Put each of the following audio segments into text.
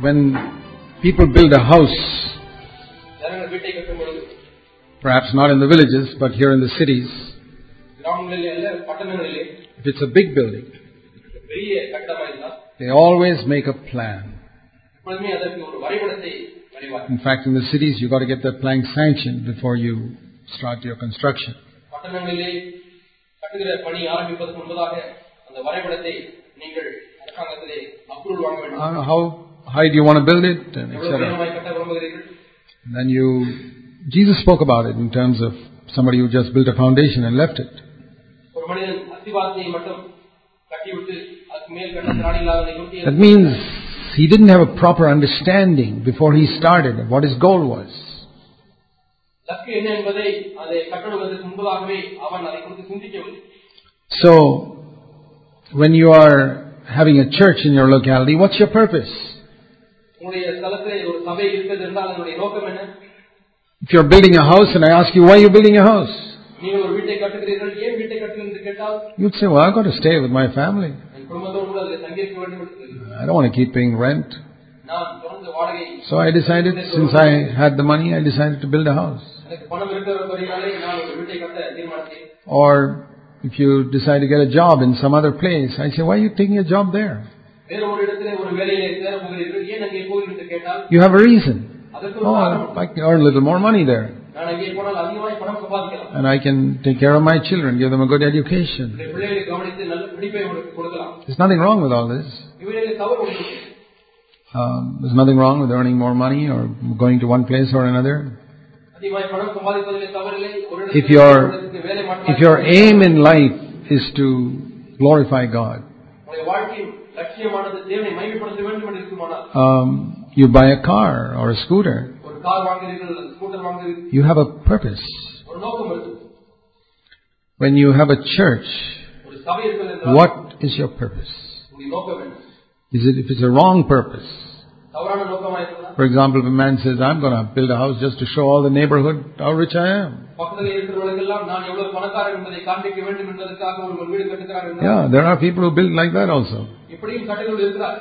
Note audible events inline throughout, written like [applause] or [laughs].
when people build a house, perhaps not in the villages, but here in the cities, if it's a big building, they always make a plan. In fact, in the cities, you've got to get that plan sanctioned before you start your construction. Uh, how how do you want to build it, and etc. And then you, Jesus spoke about it in terms of somebody who just built a foundation and left it. That means he didn't have a proper understanding before he started of what his goal was. So, when you are having a church in your locality, what's your purpose? If you are building a house and I ask you, why are you building a house? You'd say, well, I've got to stay with my family. I don't want to keep paying rent. So I decided, since I had the money, I decided to build a house. Or if you decide to get a job in some other place, I say, why are you taking a job there? You have a reason. Oh, I can earn a little more money there. And I can take care of my children, give them a good education. There's nothing wrong with all this. Um, there's nothing wrong with earning more money or going to one place or another. If your if your aim in life is to glorify God, um, you buy a car or a scooter. You have a purpose. When you have a church, what is your purpose? Is it if it's a wrong purpose? For example, if a man says, I'm going to build a house just to show all the neighborhood how rich I am. பக்கத்தில் இருக்கிறவர்களுக்கெல்லாம் நான் எவ்வளவு பணக்காரன் என்பதை காண்பிக்க வேண்டும் என்பதற்காக ஒருவர் வீடு கட்டுகிறார் என்றால் Yeah, there are people who build like that also. இப்படியும் கட்டுகள் இருக்கிறார்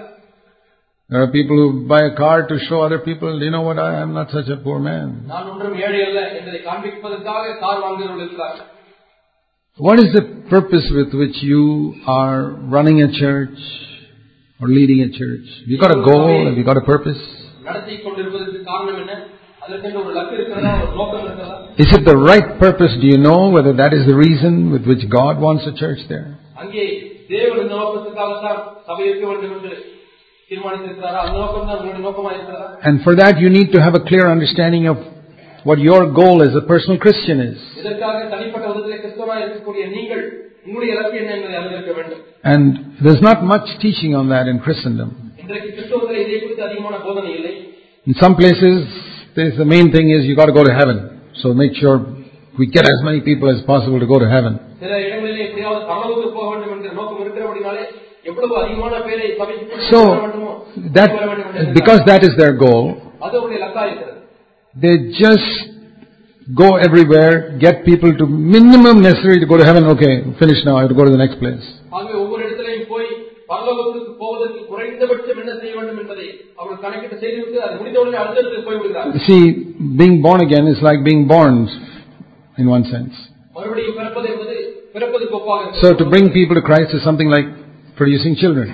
There are people who buy a car to show other people, you know what, I am not such a poor man. நான் ஒன்றும் ஏழை அல்ல என்பதை காண்பிப்பதற்காக கார் வாங்குகிறவர்கள் இருக்கிறார் What is the purpose with which you are running a church or leading a church? Have you got a goal? Have you got a purpose? நடத்தி கொண்டிருப்பதற்கு காரணம் என்ன Is it the right purpose? Do you know whether that is the reason with which God wants a church there? And for that, you need to have a clear understanding of what your goal as a personal Christian is. And there's not much teaching on that in Christendom. In some places, this, the main thing is you've got to go to heaven. So make sure we get as many people as possible to go to heaven. So that because that is their goal, they just go everywhere, get people to minimum necessary to go to heaven. Okay, finish now. I have to go to the next place. ஆகவே ஒவ்வொரு இடத்திலையும் போய் பரலோகத்துக்கு போவதற்கு குறைந்தபட்சம் என்ன செய்ய வேண்டும் என்பதை அவர்கள் கணக்கிட்டு செய்துவிட்டு அது முடிந்தவுடனே அடுத்த இடத்துக்கு போய்விடுகிறார் You see, being born again is like being born, in one sense. மறுபடியும் பிறப்பது என்பது பிறப்பதுக்கு ஒப்பாக இருக்கிறது. So to bring people to Christ is something like producing children.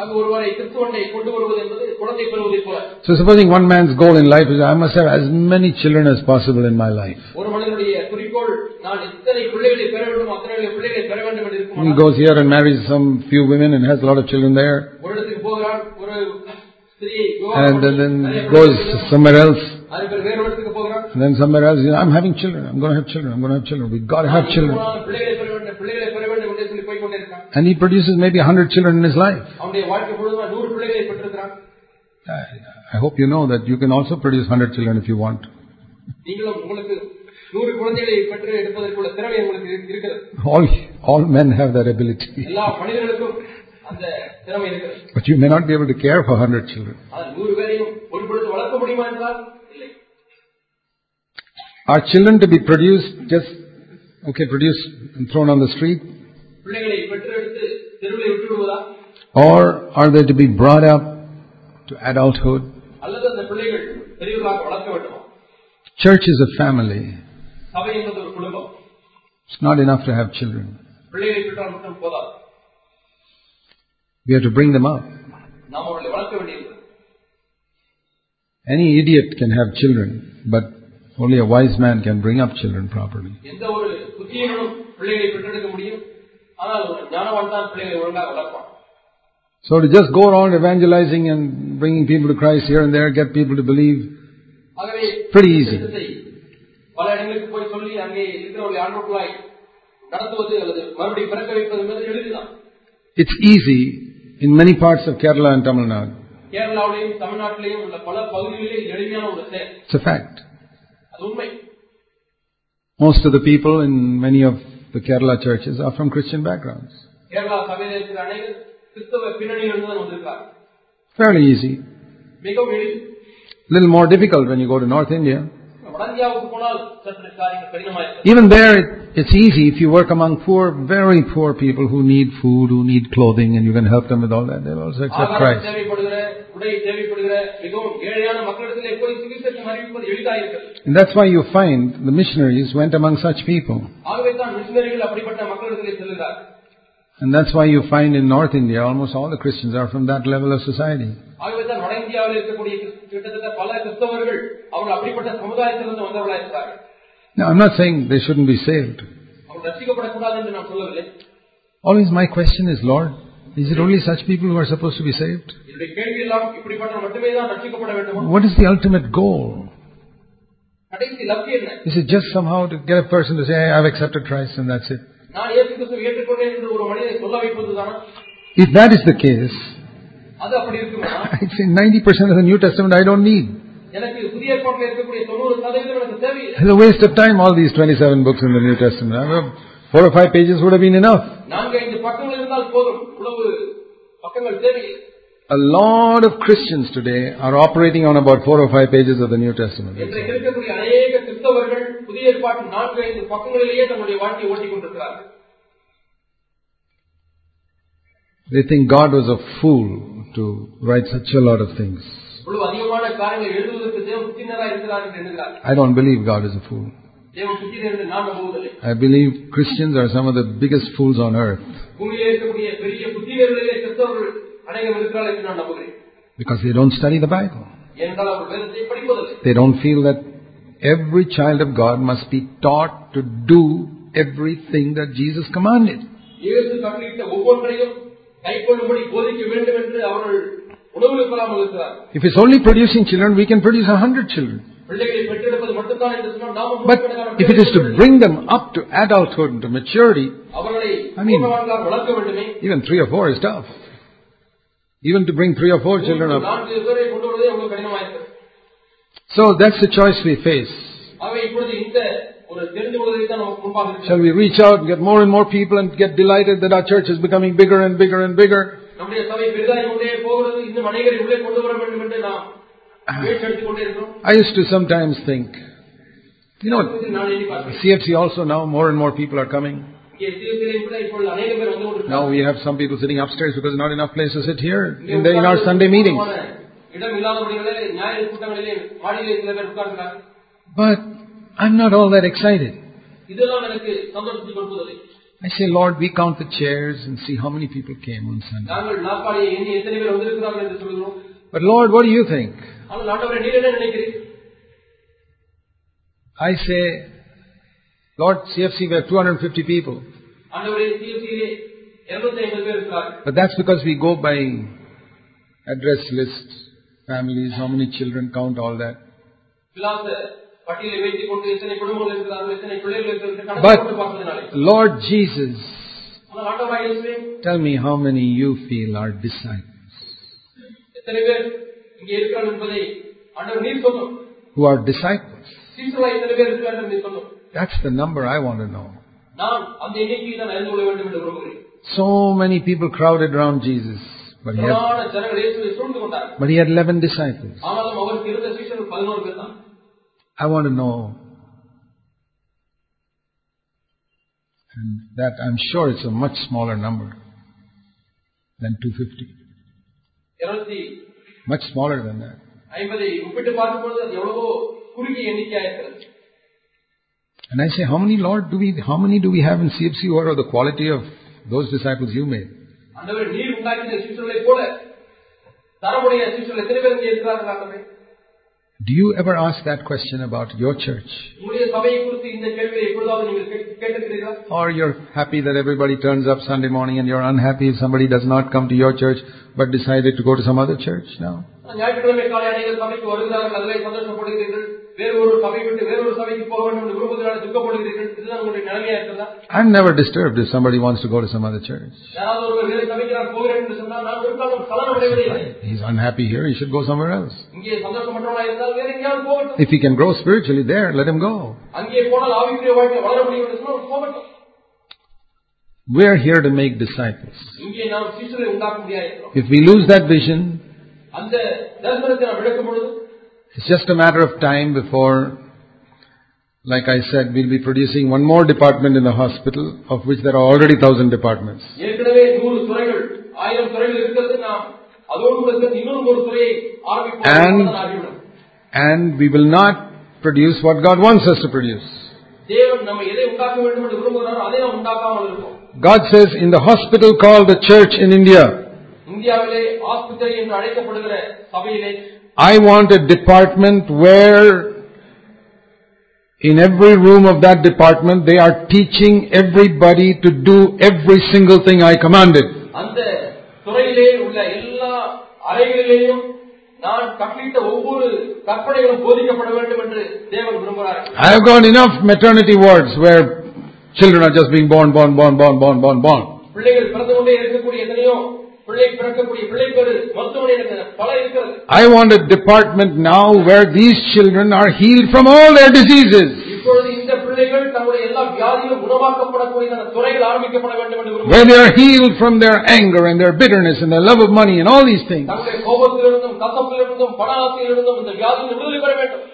அங்கு ஒருவரை கிறிஸ்துவனை கொண்டு வருவது என்பது குழந்தை பெறுவதைப் போல So supposing one man's goal in life is I must have as many children as possible in my life. ஒரு மனிதனுடைய குறிக்கோள் நான் எத்தனை பிள்ளைகளை பெற வேண்டும் அத்தனை பிள்ளைகளை பெற வேண்டும் என்று He இருக்கும் goes here and marries some few women and has a lot of children there. ஒரு இடத்துக்கு போகிறான் ஒரு ஸ்திரியை And விவாகம் then, then பண்ணி, நிறைய goes பிள்ளைகளை somewhere else. அது பேர் வேறு இடத்துக்கு போகிறான் And then somewhere else, you know, I'm having children. I'm going to have children. I'm going to have children. We've got to have children. நான் பிள்ளைகளை பெற வேண்டும் பிள்ளைகளை பெற வேண்டும் என்று சொல்லி போய் கொண்டிருக்கான் And he produces maybe a hundred children in his life. I hope you know that you can also produce 100 children if you want. All, all men have that ability. but you may not be able to care for 100 children. Are children to be produced just, okay, produced and thrown on the street? Or are they to be brought up to adulthood. அல்லது அந்த பிள்ளைகள் பெரியவர்களாக வளர்க்க வேண்டுமா Church is a family. சபை என்பது ஒரு குடும்பம் It's not enough to have children. பிள்ளைகளை பெற்றால் மட்டும் போதாது We have to bring them up. நாம் அவர்களை வளர்க்க வேண்டியிருக்கிறது Any idiot can have children, but only a wise man can bring up children properly. எந்த ஒரு புத்தியனும் பிள்ளைகளை பெற்றெடுக்க முடியும் ஆனால் ஒரு ஞானவான் தான் பிள்ளைகளை ஒழுங்காக வளர்ப்பான் So to just go around evangelizing and bringing people to Christ here and there, get people to believe, ஆகவே Pretty easy. தேசத்தை பல இடங்களுக்கு போய் சொல்லி அங்கே இருக்கிறவர்களை ஆண்டவர்களாய் நடத்துவது அல்லது மறுபடியும் பிறக்க வைப்பது என்பது எளிதுதான் it's easy in many parts of Kerala and Tamil Nadu. கேரளாவிலையும் தமிழ்நாட்டிலையும் உள்ள பல பகுதிகளிலே இது எளிமையான ஒரு செயல் It's a fact. அது உண்மை Most of the people in many of the Kerala churches are from Christian backgrounds. Kerala சபையில் இருக்கிற அனைவர் கிறிஸ்தவ பின்னணியிலிருந்து தான் வந்திருக்கிறார் Fairly easy. மிகவும் எளிது A little more difficult when you go to North India. வடந்தியாவுக்கு போனால் சற்று காரியங்கள் கடினமாயிருக்கிறது Even there, it, it's easy if you work among poor, very poor people who need food, who need clothing, and you can help them with all that. They'll also accept ஆகாரம் Christ. தேவைப்படுகிற உடை தேவைப்படுகிற மிகவும் ஏழையான மக்களிடத்திலே போய் சுவிசேஷம் அறிவிப்பது எளிதாயிருக்கிறது And that's why you find the missionaries went among such people. And that's why you find in North India almost all the Christians are from that level of society. ஆகவே தான் வட இந்தியாவில் இருக்கக்கூடிய கிறிஸ்து- கிட்டத்தட்ட பல கிறிஸ்தவர்கள் அவர்கள் அப்படிப்பட்ட சமுதாயத்திலிருந்து வந்தவர்களாக இருக்கிறார்கள் Now, I'm not saying they shouldn't be saved. அவர்கள் ரசிக்கப்படக்கூடாது என்று நான் சொல்லவில்லை Always my question is, Lord, is it only such people who are supposed to be saved? என்னுடைய கேள்வி எல்லாம் இப்படிப்பட்ட மட்டுமே தான் ரசிக்கப்பட வேண்டுமா What is the ultimate goal? கடைசி லட்சியம் என்ன Is it just somehow to get a person to say, hey, I've accepted Christ and that's it? நான் இயேசு கிறிஸ்துவை ஏற்றுக்கொண்டேன் என்று ஒரு மனிதனை சொல்ல வைப்பதுதானா If that is the case, அது அப்படி இருக்குமா I'd say 90% of the New Testament I don't need. எனக்கு புதிய ஏற்பாட்டில் இருக்கக்கூடிய தொண்ணூறு சதவீதம் எனக்கு தேவையில்லை It's a waste of time, all these 27 books in the New Testament. I mean, Four or five pages would have been enough. நான்கு ஐந்து பக்கங்கள் இருந்தால் போதும் இவ்வளவு பக்கங்கள் தேவையில்லை A lot of Christians today are operating on about four or five pages of the New Testament. இன்றைக்கு இருக்கக்கூடிய அநேக கிறிஸ்தவர்கள் புதிய ஏற்பாட்டின் நான்கு ஐந்து பக்கங்களிலேயே தங்களுடைய வாழ்க்கையை ஓட்டிக் கொண்டிருக்கிறார்கள் They think God was a fool to write such a lot of things. இவ்வளவு அதிகமான காரியங்களை எழுதுவதற்கு தேவன் புத்தினராக இருக்கிறார் என்று எண்ணுகிறார் I don't believe God is a fool. தேவன் புத்தினர் என்று நான் நம்புவதில்லை I believe Christians are some of the biggest fools on earth பூமியிலே இருக்கக்கூடிய பெரிய புத்தினர்களிலே கிறிஸ்தவர்கள் அநேகம் இருக்கிறார்கள் என்று நான் நம்புகிறேன் because they don't study the Bible. ஏனென்றால் அவர் வேதத்தை படிப்பதில்லை They don't feel that every child of God must be taught to do everything that Jesus commanded. இயேசு கட்டளையிட்ட ஒவ்வொன்றையும் கைக்கொள்ளும்படி போதிக்க வேண்டும் என்று அவர்கள் உணவு கொள்ளாமல் இருக்கிறார் If it's only producing children, we can produce a hundred children. பிள்ளைகளை பெற்றெடுப்பது மட்டும்தான் என்று சொன்னால் நாமும் But நூற்றுக்கணக்கான if it is to பிள்ளைகளை bring them up to adulthood and to maturity, அவர்களை I mean- பூர்ணவான்களாக வளர்க்க வேண்டுமே even three or four is tough. Even to bring three or four children up. நான்கு பேரை கொண்டு வருவதே உங்களுக்கு கடினமாயிருக்கிறது So that's the choice we face. ஆகவே இப்பொழுது இந்த ஒரு தெரிந்து கொள்வதை தான் நமக்கு முன்பாக இருக்கிறது. Shall we reach out and get more and more people and get delighted that our church is becoming bigger and bigger and bigger? நம்முடைய சபை பெரிதாய் கொண்டே போகிறது இன்னும் அநேகரை உள்ளே கொண்டு வர வேண்டும் என்று நாம் முயற்சி எடுத்துக் கொண்டே இருக்கிறோம் I used to sometimes think, you know, நான் எண்ணி பார்க்கிறேன் CFC also now more and more people are coming. இங்கே சிறுசிலையும் கூட இப்பொழுது அநேக பேர் வந்து கொண்டிருக்கிறார்கள். Now we have some people sitting upstairs because not enough place to sit here இங்கே in, the, in our உட்கார்ந்து Sunday meetings. But I'm not all that excited. I say, Lord, we count the chairs and see how many people came on Sunday. But Lord, what do you think? I say, Lord, CFC, we have 250 people. But that's because we go by address lists families, how many children, count all that. But Lord Jesus, tell me how many you feel are disciples. Who are disciples? That's the number I want to know. So many people crowded around Jesus. But he, had, but he had 11 disciples. I want to know, and that I'm sure it's a much smaller number than 250. Much smaller than that. And I say, how many Lord do we, how many do we have in CFC? or are the quality of those disciples you made? ஆண்டவர் நீர் உண்டாக்கின சிசுகளை போல தரமுடைய சிசுகள் எத்தனை பேர் இங்கே இருக்கிறார்கள் ஆண்டவரே Do you ever ask that question about your church? உங்களுடைய சபையை குறித்து இந்த கேள்வியை எப்பொழுதாவது நீங்கள் கேட்டு- கேட்டிருக்கிறீர்களா Or you're happy that everybody turns up Sunday morning and you're unhappy if somebody does not come to your church but decided to go to some other church? Now. I'm never disturbed if somebody wants to go to some other church. He's unhappy here, he should go somewhere else. If he can grow spiritually there, let him go. We are here to make disciples. If we lose that vision, it's just a matter of time before, like I said, we'll be producing one more department in the hospital, of which there are already thousand departments. And, and we will not produce what God wants us to produce. தேவன் நம்ம எதை உண்டாக்க வேண்டும் என்று விரும்புகிறாரோ அதை நாம் உண்டாக்காமல் இருப்போம் God says in the hospital called the church in India, இந்தியாவிலே ஆஸ்பத்திரி என்று அழைக்கப்படுகிற சபையிலே I want a department where in every room of that department they are teaching everybody to do every single thing I commanded. அந்த துறையிலே உள்ள எல்லா அறைகளிலேயும் நான் கற்பித்த ஒவ்வொரு கற்பனைகளும் போதிக்கப்பட வேண்டும் என்று தேவன் விரும்புகிறார் I have got enough maternity wards where children are just being born, born, born, born, born, born, born. பிள்ளைகள் பிறந்து கொண்டே இருக்கக்கூடிய எத்தனையோ பிள்ளை பிறக்கக்கூடிய பிள்ளை பேரு மருத்துவமனை எனக்கு பல இருக்கிறது I want a department now where these children are healed from all their diseases. இப்பொழுது இந்த பிள்ளைகள் தங்களுடைய எல்லா வியாதிகளும் குணமாக்கப்படக்கூடிய அந்த துறைகள் ஆரம்பிக்கப்பட வேண்டும் என்று விரும்புகிறேன் Where they are healed from their anger and their bitterness and their love of money and all these things. தங்களுடைய கோபத்திலிருந்தும் கசப்பிலிருந்தும் பண ஆசையிலிருந்தும் இந்த வியாதியில் விடுதலை பெற வேண்டும்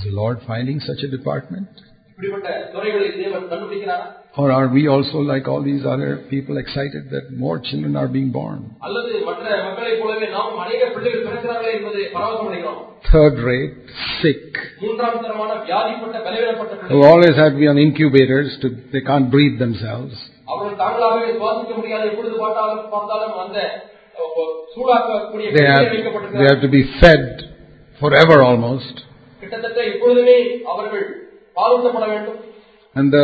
Is the Lord finding such a department? Or are we also like all these other people excited that more children are being born? Third rate, sick. Who always have to be on incubators, to, they can't breathe themselves. They have, they have to be fed forever almost. கிட்டத்தட்ட எப்பொழுதுமே அவர்கள் பாலூட்டப்பட வேண்டும் And the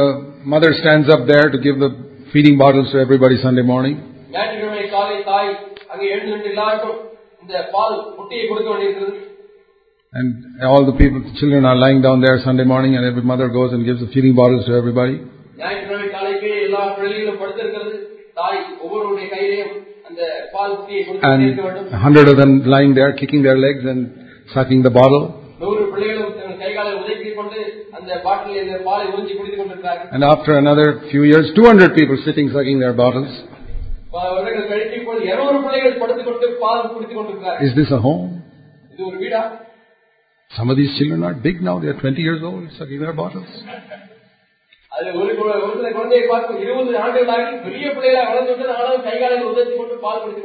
mother stands up there to give the feeding bottles to everybody Sunday morning. ஞாயிற்றுக்கிழமை காலை தாய் அங்கே எழுந்து நின்று எல்லாருக்கும் இந்த பால் முட்டையை கொடுக்க வேண்டியிருக்கிறது And all the people, the children are lying down there Sunday morning and every mother goes and gives the feeding bottles to everybody. ஞாயிற்றுக்கிழமை காலைக்கு எல்லா பிள்ளைகளும் படுத்திருக்கிறது தாய் ஒவ்வொருவருடைய கையிலையும் அந்த பால் முட்டையை கொடுத்து And இருக்க வேண்டும் a hundred of them lying there kicking their legs and sucking the bottle. And after another few years, 200 people sitting sucking their bottles. Is this a home? Some of these children are big now, they are 20 years old, sucking their bottles.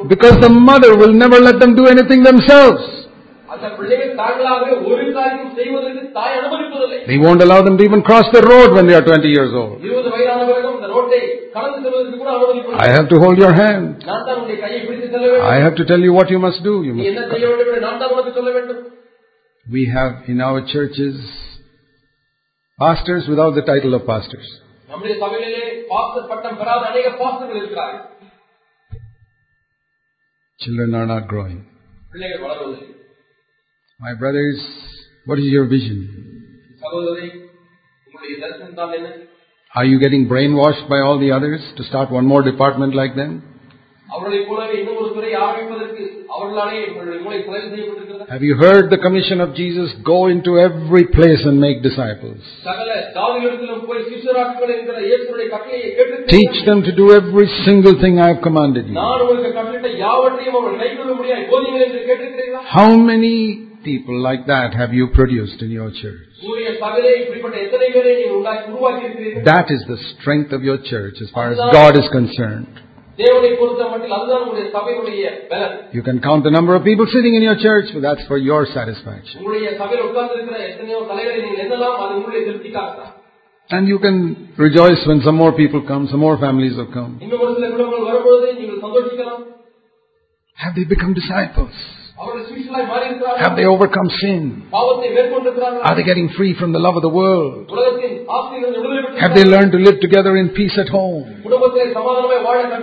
Because the mother will never let them do anything themselves. They won't allow them to even cross the road when they are 20 years old. I have to hold your hand. I have to tell you what you must do. You must we have in our churches pastors without the title of pastors. Children are not growing. My brothers, what is your vision? Are you getting brainwashed by all the others to start one more department like them? Have you heard the commission of Jesus? Go into every place and make disciples. Teach them to do every single thing I have commanded you. How many people like that have you produced in your church? That is the strength of your church as far as God is concerned. You can count the number of people sitting in your church, but that's for your satisfaction. And you can rejoice when some more people come, some more families have come. Have they become disciples? Have they overcome sin? Are they getting free from the love of the world? Have they learned to live together in peace at home?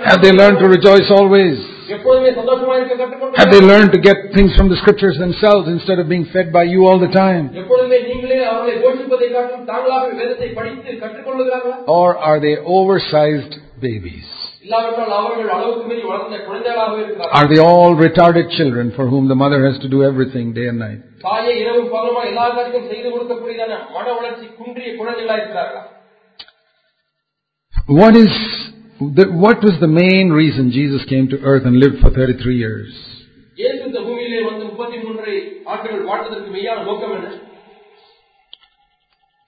Have they learned to rejoice always? Have they learned to get things from the scriptures themselves instead of being fed by you all the time? Or are they oversized babies? Are they all retarded children for whom the mother has to do everything day and night? What is the, what was the main reason Jesus came to earth and lived for 33 years?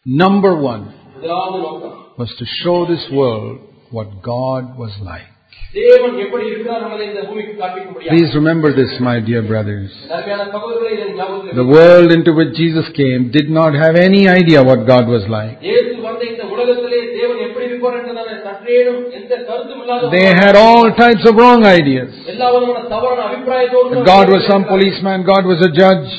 Number one was to show this world what God was like. Please remember this, my dear brothers. The world into which Jesus came did not have any idea what God was like. They had all types of wrong ideas. God was some policeman, God was a judge.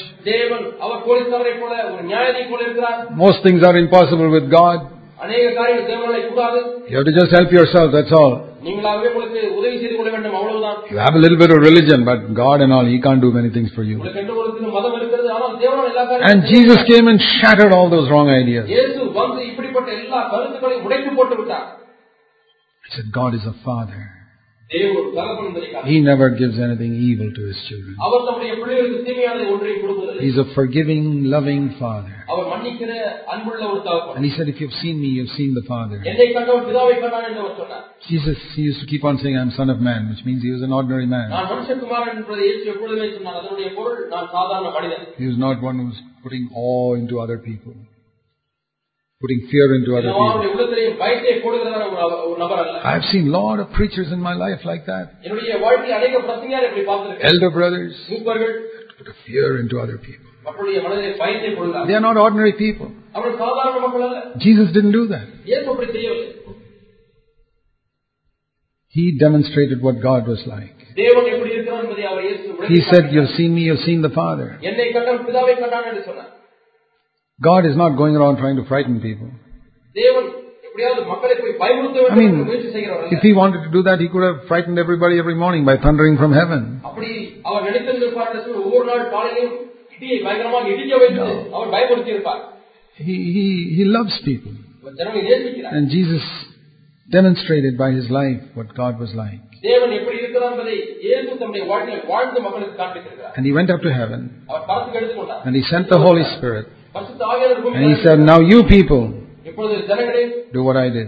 Most things are impossible with God. அநேக காரியங்கள் தேவனாலே கூடாது You have to just help yourself, that's all. நீங்களாகவே உங்களுக்கு உதவி செய்து கொள்ள வேண்டும் அவ்வளவுதான் You have a little bit of religion, but God and all, He can't do many things for you. உங்களுக்கு என்று ஒரு சில மதம் இருக்கிறது ஆனால் தேவனால் எல்லா And காரியங்களும் Jesus came and shattered all those wrong ideas. இயேசு வந்து இப்படிப்பட்ட எல்லா கருத்துக்களையும் உடைத்து போட்டு விட்டார் He said, God is a father. He never gives anything evil to his children. He's a forgiving, loving father. And he said, If you've seen me, you've seen the Father. Jesus he used to keep on saying, I'm son of man, which means he was an ordinary man. He was not one who was putting awe into other people putting fear into other people. I've seen a lot of preachers in my life like that. Elder brothers put fear into other people. They are not ordinary people. Jesus didn't do that. He demonstrated what God was like. He said, You've seen me, you've seen the Father. God is not going around trying to frighten people. I mean, if he wanted to do that, he could have frightened everybody every morning by thundering from heaven. No. He, he, he loves people. And Jesus demonstrated by his life what God was like. And he went up to heaven. And he sent the Holy Spirit. And he said, Now you people, do what I did.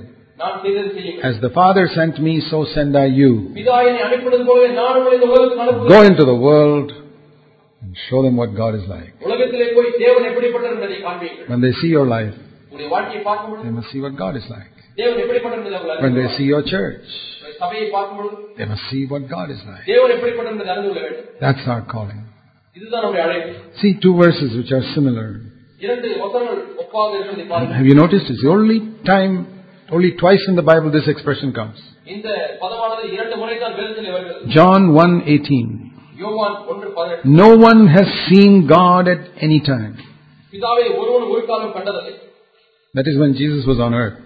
As the Father sent me, so send I you. Go into the world and show them what God is like. When they see your life, they must see what God is like. When they see your church, they must see what God is like. That's our calling. See two verses which are similar. Have you noticed it's the only time, only twice in the Bible this expression comes? John 1.18 No one has seen God at any time. That is when Jesus was on earth.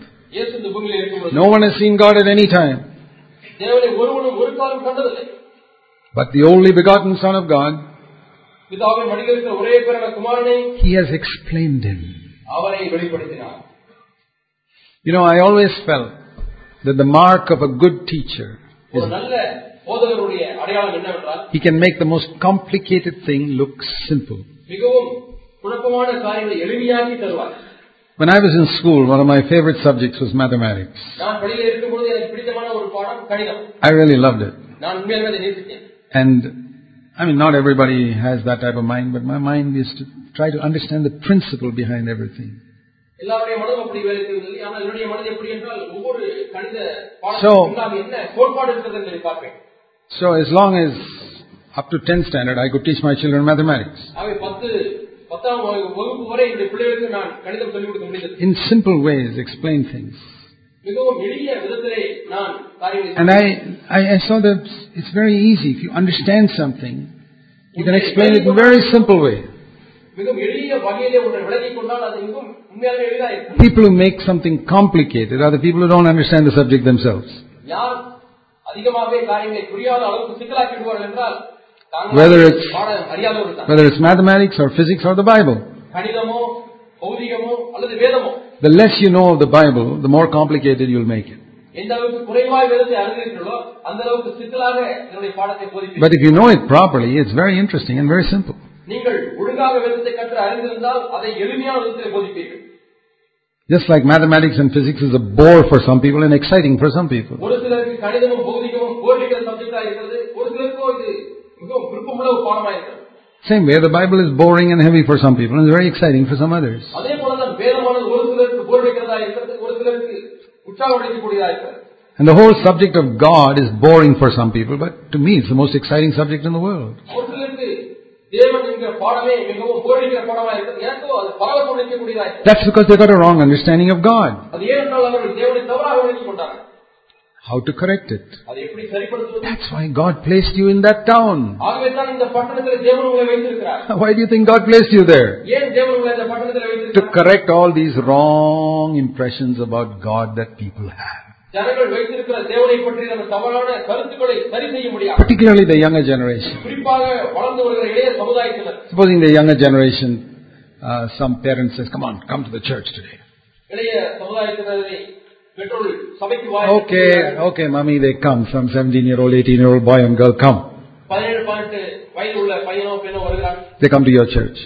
No one has seen God at any time. But the only begotten Son of God he has explained him. You know, I always felt that the mark of a good teacher is he can make the most complicated thing look simple. When I was in school, one of my favorite subjects was mathematics. I really loved it. And I mean, not everybody has that type of mind, but my mind is to try to understand the principle behind everything. So, so as long as up to 10th standard, I could teach my children mathematics. In simple ways, explain things. And I, I, I saw that it's very easy. If you understand something, you can explain it in a very simple way. People who make something complicated are the people who don't understand the subject themselves. Whether it's, whether it's mathematics or physics or the Bible. கணிதமோ பௌதிகமோ அல்லது வேதமோ The less you know of the Bible, the more complicated you'll make it. எந்த அளவுக்கு குறைவாய் வேதத்தை அறிந்திருக்கிறீர்களோ அந்த அளவுக்கு சிக்கலாக என்னுடைய பாடத்தை போதிப்பீர்கள் But if you know it properly, it's very interesting and very simple. நீங்கள் ஒழுங்காக வேதத்தை கற்று அறிந்திருந்தால் அதை எளிமையான விதத்திலே போதிப்பீர்கள் Just like mathematics and physics is a bore for some people and exciting for some people. ஒரு சிலருக்கு கணிதமும் பௌதிகமும் போர்டிக்கிற சப்ஜெக்டா இருக்கிறது ஒரு சிலருக்கோ இது மிகவும் விருப்பமுள்ள ஒரு பாடமா இருக்கிறது Same way, the Bible is boring and heavy for some people and very exciting for some others. அதே போலதான் And the whole subject of God is boring for some people, but to me it's the most exciting subject in the world. That's because they got a wrong understanding of God how to correct it. That's why God placed you in that town. [laughs] Why do you think God placed you there? To correct all these wrong impressions about God that people have. Particularly the younger generation. Supposing the younger generation, uh, some parent says, come on, come to the church today. Okay, okay, mommy, they come. Some 17 year old, 18 year old boy and girl come. They come to your church.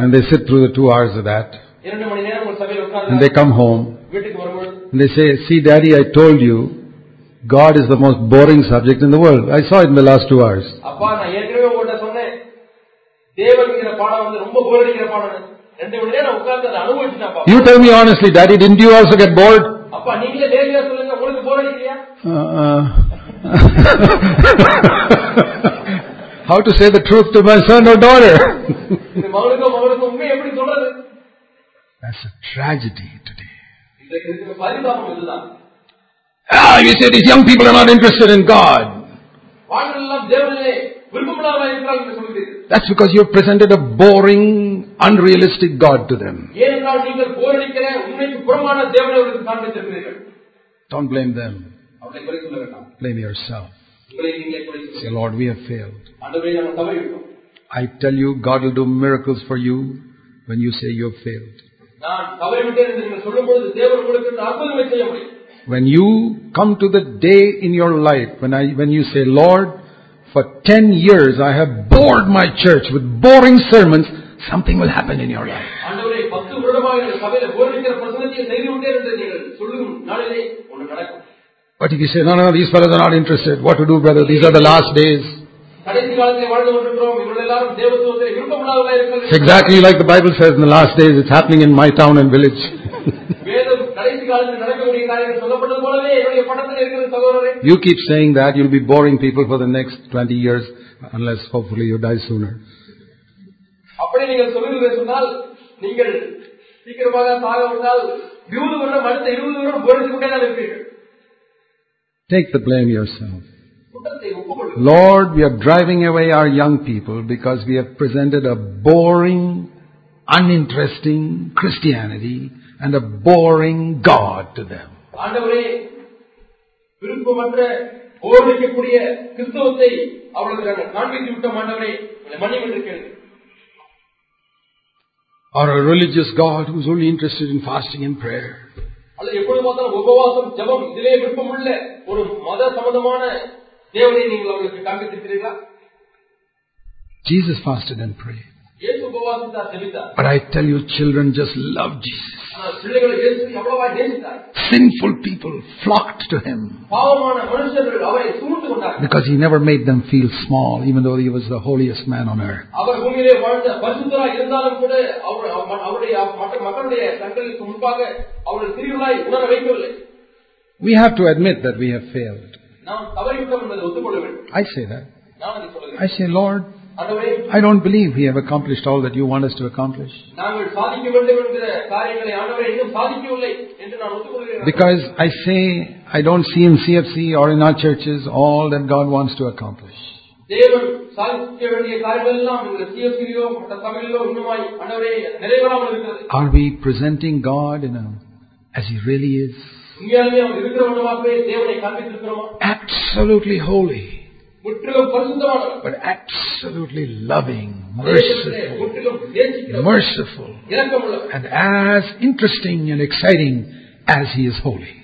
And they sit through the two hours of that. And they come home. And they say, See, daddy, I told you. God is the most boring subject in the world. I saw it in the last two hours. You tell me honestly, Daddy, didn't you also get bored? அப்பா நீங்களே நேரடியா சொல்லுங்க உங்களுக்கு போர் அடிக்கலையா Uh, [laughs] how to say the truth to my son or daughter? இந்த மகனுக்கோ மகனுக்கோ உண்மை எப்படி சொல்றது That's a tragedy today. இன்றைக்கு இருக்கிற பரிதாபம் இதுதான் Ah, you say these young people are not interested in God. That's because you have presented a boring, unrealistic God to them. Don't blame them. Blame yourself. Say, Lord, we have failed. I tell you, God will do miracles for you when you say you have failed. When you come to the day in your life when, I, when you say, Lord, for 10 years I have bored my church with boring sermons, something will happen in your life. But if you say, no, no, no, these fellows are not interested, what to do, brother? These are the last days. It's exactly like the Bible says in the last days, it's happening in my town and village. You keep saying that, you'll be boring people for the next 20 years, unless hopefully you die sooner. அப்படி நீங்கள் சொல்லுகிறதை சொன்னால் நீங்கள் சீக்கிரமாக சாக வந்தால் இருபது வருடம் அடுத்த இருபது வருடம் போரித்து கொண்டே தான் இருப்பீர்கள் Take the blame yourself. குற்றத்தை ஒப்புக்கொள்ளுங்கள் Lord, we are driving away our young people because we have presented a boring, uninteresting Christianity and a boring God to them. ஆண்டவரே விருப்பமற்ற போரடிக்கக்கூடிய கிறிஸ்தவத்தை அவளுக்கு நாங்கள் காண்பித்து விட்டோம் ஆண்டவரே உங்களை மன்னிப்பு என்று கேளுங்கள் Or a religious God who's only interested in fasting and prayer. அல்லது எப்பொழுது பார்த்தாலும் உபவாசம் ஜெபம் இதிலே விருப்பமுள்ள ஒரு மத சம்பந்தமான தேவனை நீங்கள் அவர்களுக்கு காண்பித்திருக்கிறீர்களா Jesus fasted and prayed. இயேசு உபவாசித்தார் ஜெபித்தார் But I tell you, children just love Jesus. Sinful people flocked to him because he never made them feel small, even though he was the holiest man on earth. We have to admit that we have failed. I say that. I say, Lord, I don't believe we have accomplished all that you want us to accomplish. நாங்கள் சாதிக்க வேண்டும் என்கிற காரியங்களை ஆண்டவரே இன்னும் சாதிக்கவில்லை என்று நான் ஒத்துக்கொள்கிறேன் Because I say, I don't see in CFC or in our churches all that God wants to accomplish. தேவன் சாதிக்க வேண்டிய காரியங்கள் எல்லாம் இந்த சிஎஸ்சியிலோ மற்ற சபையிலோ இன்னுமாய் ஆண்டவரே நிறைவேறாமல் இருக்கிறது Are we presenting God in a, as He really is? உண்மையாலுமே அவர் இருக்கிற வண்ணமாகவே தேவனை காண்பித்திருக்கிறோமா Absolutely holy, முற்றிலும் பரிசுத்தமானவர் but absolutely loving, merciful, merciful, and as interesting and exciting as He is holy.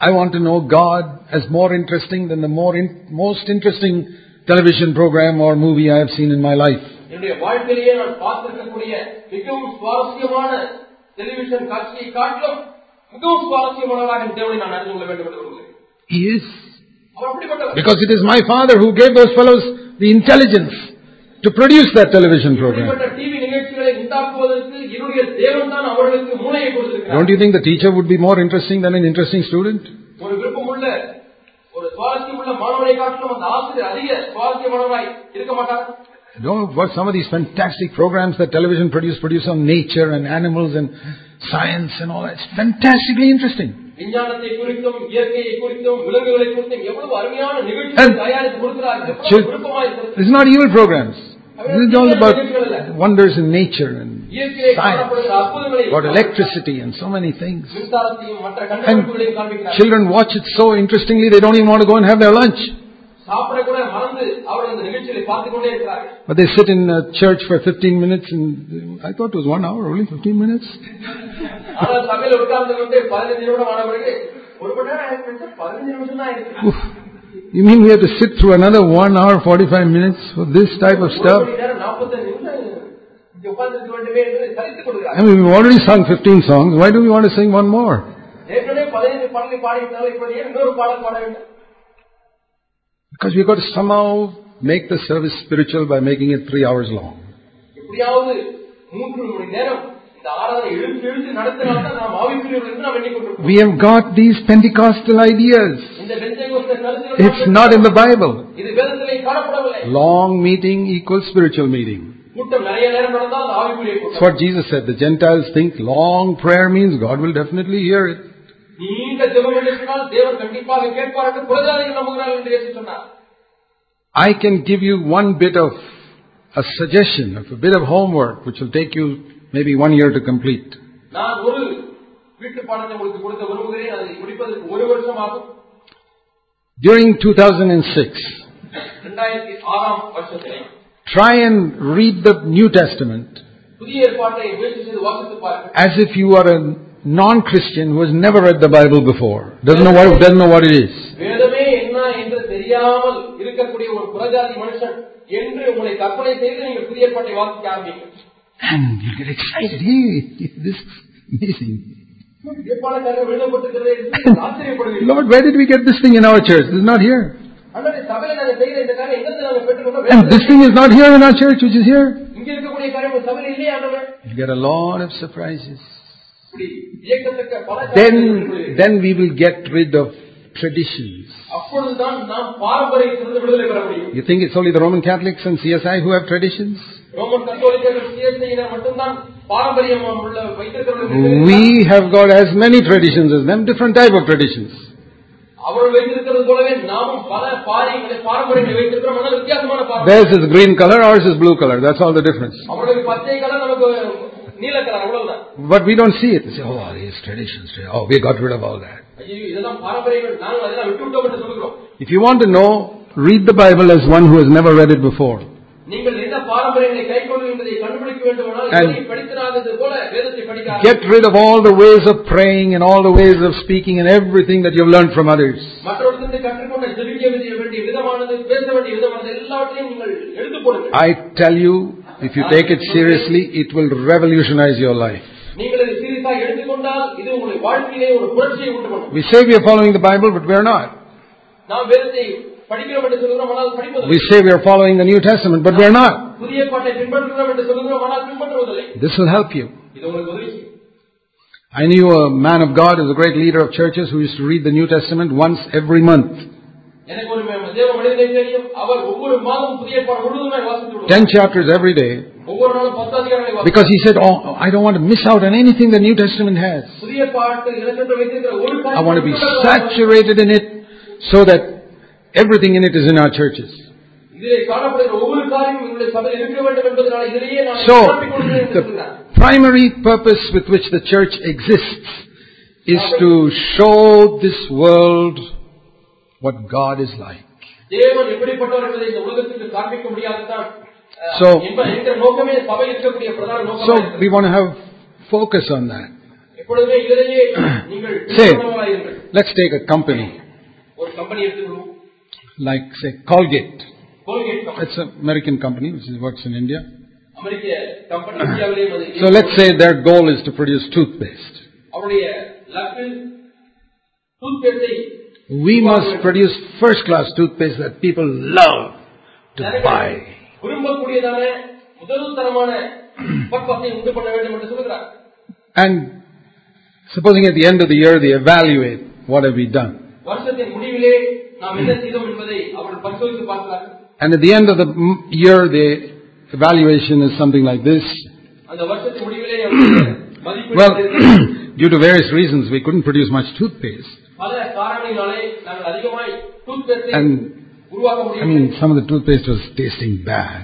I want to know God as more interesting than the more in, most interesting television program or movie I have seen in my life. என்னுடைய வாழ்க்கையிலேயே நான் பார்த்திருக்கக்கூடிய மிகவும் சுவாரஸ்யமான television காட்சியை காட்டிலும் மிகவும் சுவாரஸ்யமானவராக என் தேவனை நான் அறிந்து கொள்ள வேண்டும் என்று விரும்புகிறேன் He is. அவர் அப்படிப்பட்டவர் Because it is my Father who gave those fellows the intelligence to produce that television program. இப்படிப்பட்ட டிவி நிகழ்ச்சிகளை உண்டாக்குவதற்கு என்னுடைய தேவன் தான் அவர்களுக்கு மூளையை கொடுத்திருக்கிறார் Don't you think the teacher would be more interesting than an interesting student? ஒரு விருப்பமுள்ள ஒரு சுவாரஸ்யமுள்ள மாணவரை காட்டிலும் அந்த ஆசிரியர் அதிக சுவாரஸ்யமானவராய் இருக்க மாட்டார் You know what some of these fantastic programs that television produce produce on nature and animals and science and all that. It's fantastically interesting. விஞ்ஞானத்தை குறித்தும் இயற்கையை குறித்தும் விலங்குகளை குறித்தும் எவ்வளவு அருமையான நிகழ்ச்சிகளை And- தயாரித்து கொடுக்கிறார்கள் Chil- எவ்வளவு விருப்பமாயிருக்கிறது It's not evil programs. This is all about wonders in nature and இயற்கையை science, காணப்படுகிற அற்புதங்களை about electricity and so many things. மின்சாரத்தையும் மற்ற கண்டுபிடிப்புகளையும் காண்பிக்கிறார் Children watch it so interestingly they don't even want to go and have their lunch. சாப்பிட கூட மறந்து அவர்கள் அந்த நிகழ்ச்சிகளை பார்த்துக் கொண்டே இருக்கிறார்கள் But they sit in a church for 15 minutes and I thought it was one hour, only 15 minutes. ஆனால் சபையில உட்கார்ந்து கொண்டு பதினஞ்சு நிமிடம் ஆன பிறகு ஒரு மணி நேரம் ஆயிடுச்சு பதினஞ்சு நிமிஷம் தான் ஆயிடுச்சு Oof. You mean we have to sit through another one hour, 45 minutes for this type of ஒரு stuff? மணி நேரம் நாற்பத்தஞ்சு நிமிஷம் இங்க உட்கார்ந்து வேண்டுமே என்று சலித்துக் I கொள்கிறார் mean, we've already sung 15 songs. Why do we want to sing one more? Because we've got to somehow make the service spiritual by making it three hours long. எப்படியாவது மூன்று மணி நேரம் இந்த ஆராதனை இழுத்து இழுத்து நடத்தினால்தான் நாம் ஆவிக்குரியவர்கள் என்று நாம் எண்ணிக்கொண்டிருக்கிறோம் We have got these Pentecostal ideas. இந்த பெந்தேகோஸ்தே கருத்துக்கள் It's not in the Bible. இது வேதத்திலே காணப்படவில்லை Long meeting equals spiritual meeting. கூட்டம் நிறைய நேரம் நடந்தால் அது ஆவிக்குரிய That's கூட்டம் what Jesus said. The Gentiles think long prayer means God will definitely hear it. நீண்ட ஜெபம் எழுப்பினால் தேவன் கண்டிப்பாக கேட்பார் என்று புரஜாதிகள் நம்புகிறார்கள் என்று இயேசு சொன்னார் I can give you one bit of a suggestion of a bit of homework which will take you maybe one year to complete. நான் ஒரு வீட்டு பாடத்தை உங்களுக்கு கொடுக்க விரும்புகிறேன் அதை முடிப்பதற்கு ஒரு வருஷம் ஆகும் During 2006, இரண்டாயிரத்தி ஆறாம் வருஷத்திலே try and read the New Testament புதிய ஏற்பாட்டை முயற்சி செய்து வாசித்து பாருங்கள் as if you are a non-Christian who has never read the Bible before, doesn't know what, doesn't know what it is. And you get excited. Hey, this is amazing. [laughs] Lord, where did we get this thing in our church? This is not here. And this thing is not here in our church, which is here. You get a lot of surprises then, then we will get rid of traditions. You think it's only the Roman Catholics and CSI who have traditions? We have got as many traditions as them, different type of traditions. Theirs is green color, ours is blue color. That's all the difference. But we don't see it. We say, oh, these traditions, oh, we got rid of all that. If you want to know, read the Bible as one who has never read it before. And get rid of all the ways of praying and all the ways of speaking and everything that you've learned from others. I tell you, if you take it seriously, it will revolutionize your life. We say we are following the Bible, but we are not. We say we are following the New Testament, but we are not. This will help you. I knew a man of God is a great leader of churches who used to read the New Testament once every month. Ten chapters every day. Because he said, Oh, I don't want to miss out on anything the New Testament has. I want to be saturated in it so that everything in it is in our churches. So, the primary purpose with which the church exists is to show this world what God is like. தேவன் எப்படிப்பட்டவர் என்பதை இந்த உலகத்துக்கு காண்பிக்க முடியாதுதான் அஹ், So- என்ப- என்கிற நோக்கமே சபை இருக்கக்கூடிய பிரதான So நோக்கம் we want to have focus on that. எப்பொழுதுமே இதிலேயே நீங்கள் Say. கவனமாயிருங்கள். [clears throat] Let's take a company ஒரு கம்பெனி எடுத்துக்கணும் like say Colgate. Colgate company It's an American company which works in India. America company இந்தியாவிலேயும் அது So let's say their goal is to produce toothpaste. We must produce first class toothpaste that people love to buy. [clears throat] And supposing at the end of the year they evaluate what have we done. [clears throat] And at the end of the year the evaluation is something like this. [clears throat] well, due to various reasons we couldn't produce much toothpaste. And I mean, some of the toothpaste was tasting bad.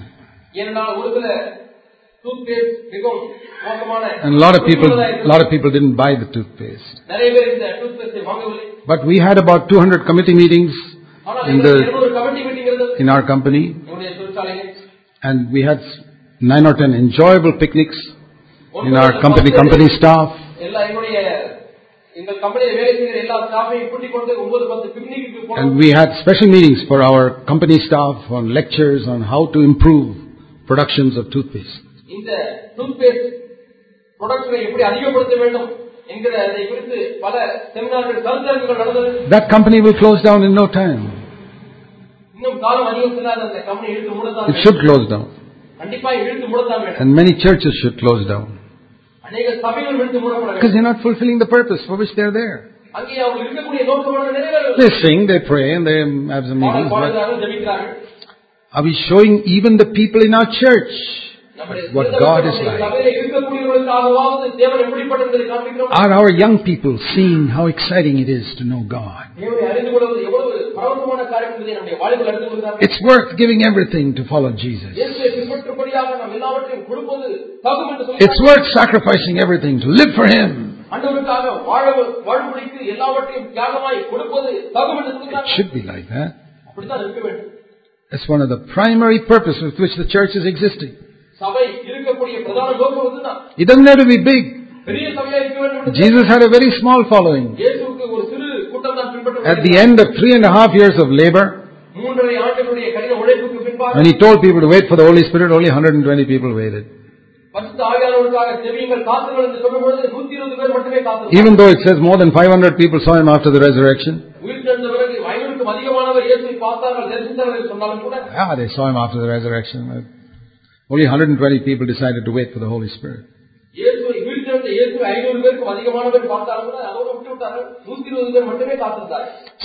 And a lot of people, a lot of people didn't buy the toothpaste. But we had about 200 committee meetings in the in our company, and we had nine or ten enjoyable picnics in our company company staff. And we had special meetings for our company staff on lectures on how to improve productions of toothpaste. That company will close down in no time. It should close down. And many churches should close down. Because they're not fulfilling the purpose for which they're there. They sing, they pray, and they have some meetings. Are we showing even the people in our church what God is like? Are our young people seeing how exciting it is to know God? It's worth giving everything to follow Jesus. It's worth sacrificing everything to live for Him. It should be like that. That's one of the primary purposes with which the church is existing. It doesn't have to be big. Jesus had a very small following. At the end of three and a half years of labor, and he told people to wait for the Holy Spirit, only 120 people waited. Even though it says more than 500 people saw him after the resurrection. Yeah, they saw him after the resurrection. Only 120 people decided to wait for the Holy Spirit.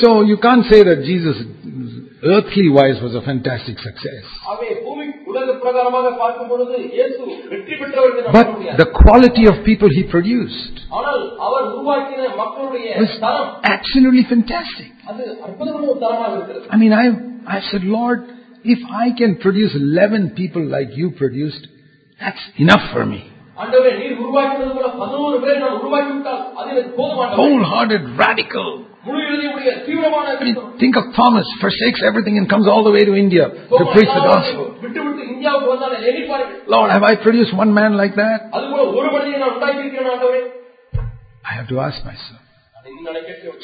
So you can't say that Jesus earthly wise was a fantastic success. But the quality of people he produced was absolutely fantastic. I mean, I, I said, Lord, if I can produce 11 people like you produced, that's enough for me. Wholehearted, radical. We think of Thomas, forsakes everything and comes all the way to India to preach the gospel. Lord, have I produced one man like that? I have to ask myself.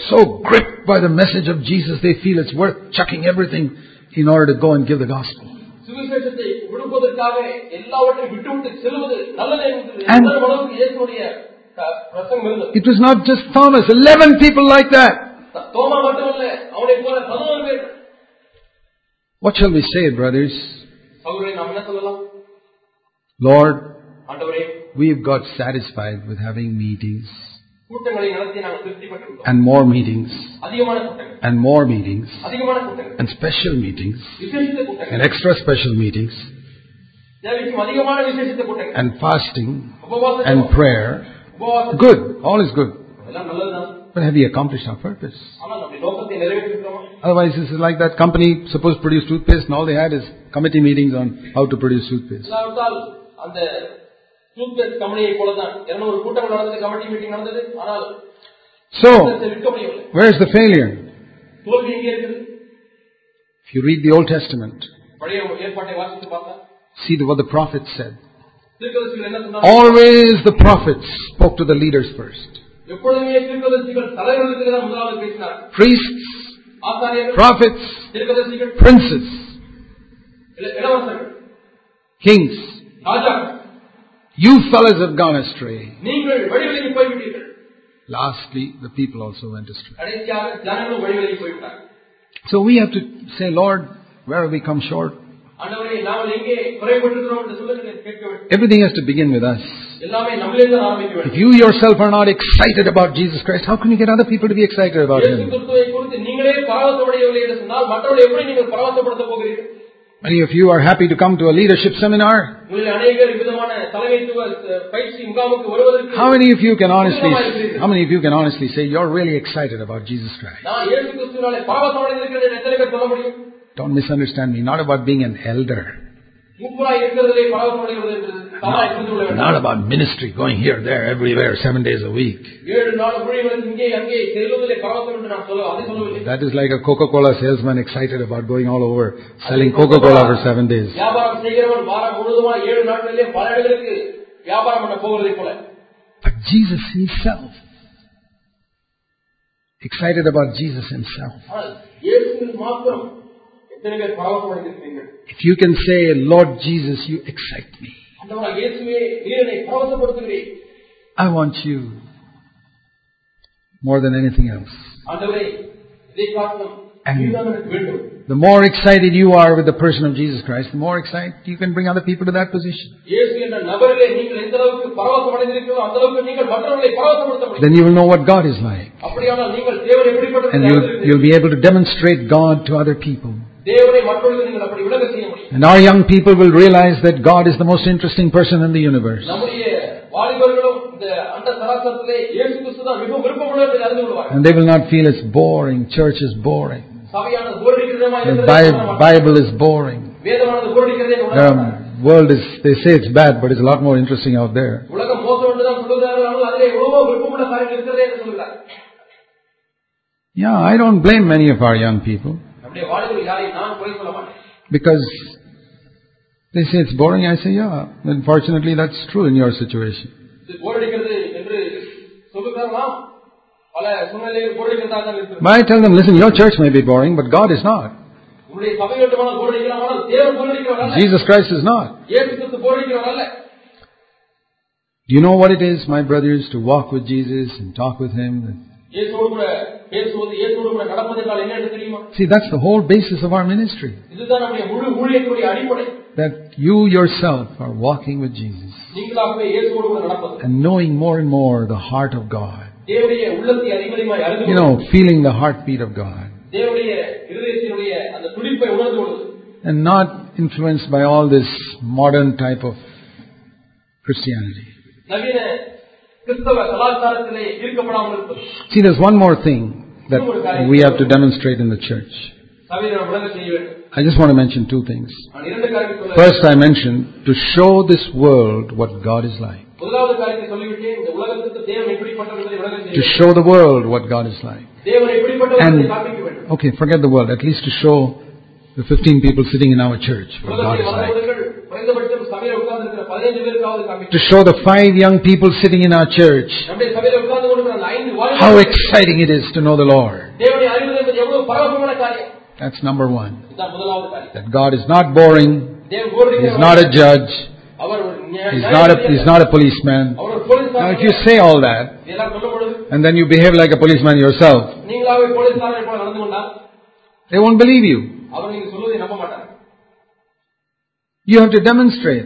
So gripped by the message of Jesus, they feel it's worth chucking everything in order to go and give the gospel. And it was not just Thomas, 11 people like that. தோமா மட்டுமல்ல அவனை போல பதினோரு பேர் What shall we say, brothers? சகோதரரை நாம் என்ன சொல்லலாம் Lord, ஆண்டவரே we've got satisfied with having meetings கூட்டங்களை நடத்தி நாங்கள் திருப்தி பெற்றுள்ளோம் and more meetings அதிகமான கூட்டங்கள் and more meetings அதிகமான கூட்டங்கள் and special meetings விசேஷித்த and கூட்டங்கள் extra special meetings தேவைக்கும் அதிகமான விசேஷித்த கூட்டங்கள் and fasting உபவாசம் and prayer. உபவாசம் Good, all is good. But have you accomplished our purpose? Otherwise, this is like that company supposed to produce toothpaste, and all they had is committee meetings on how to produce toothpaste. So, where's the failure? If you read the Old Testament, see what the prophets said. Always the prophets spoke to the leaders first priests, prophets, princes, kings. You fellows have gone astray. Lastly, the people also went astray. So we have to say, Lord, where have we come short? Everything has to begin with us. If you yourself are not excited about Jesus Christ, how can you get other people to be excited about Him? Many of you are happy to come to a leadership seminar. How many of you can honestly, how many of you can honestly say you're really excited about Jesus Christ? Don't misunderstand me, not about being an elder. Not about ministry going here, there, everywhere, seven days a week. That is like a Coca Cola salesman excited about going all over selling Coca Cola for seven days. But Jesus Himself, excited about Jesus Himself. If you can say, Lord Jesus, you excite me. I want you more than anything else. And the more excited you are with the person of Jesus Christ, the more excited you can bring other people to that position. Then you will know what God is like. And you'll, you'll be able to demonstrate God to other people. தேவனை மற்றவர்களுக்கு நீங்கள் அப்படி விலக செய்ய முடியும் And our young people will realize that God is the most interesting person in the universe. நம்முடைய வாலிபர்களும் இந்த அந்த சராசரத்திலே இயேசு கிறிஸ்து தான் மிகவும் விருப்பமுள்ள என்று அறிந்து கொள்வார்கள் And they will not feel it's boring, church is boring, சபையானது போரடிக்கிறதா the Bi- Bible is boring. வேதமானது போரடிக்கிறதே The world is, they say it's bad, but it's a lot more interesting out there. உலகம் மோசம் என்றுதான் சொல்லுகிறார்கள் ஆனால் அதிலே எவ்வளவோ விருப்பமுள்ள காரியங்கள் இருக்கிறதே என்று சொல்கிறார் Yeah, I don't blame many of our young people நம்முடைய வாலிபர்கள் யாரையும் because they say it's boring. I say, yeah, unfortunately that's true in your situation. But I tell them, listen, your church may be boring, but God is not. Jesus Christ is not. Do you know what it is, my brothers, to walk with Jesus and talk with Him? See, that's the whole basis of our ministry. That you yourself are walking with Jesus and knowing more and more the heart of God. You know, feeling the heartbeat of God. And not influenced by all this modern type of Christianity. See, there's one more thing that we have to demonstrate in the church. I just want to mention two things. First, I mentioned to show this world what God is like. To show the world what God is like. And, okay, forget the world, at least to show the 15 people sitting in our church what God is like to show the five young people sitting in our church how exciting it is to know the Lord. That's number one. That God is not boring, He's not a judge, He's not a, not a policeman. Now, if you say all that, and then you behave like a policeman yourself, they won't believe you. You have to demonstrate.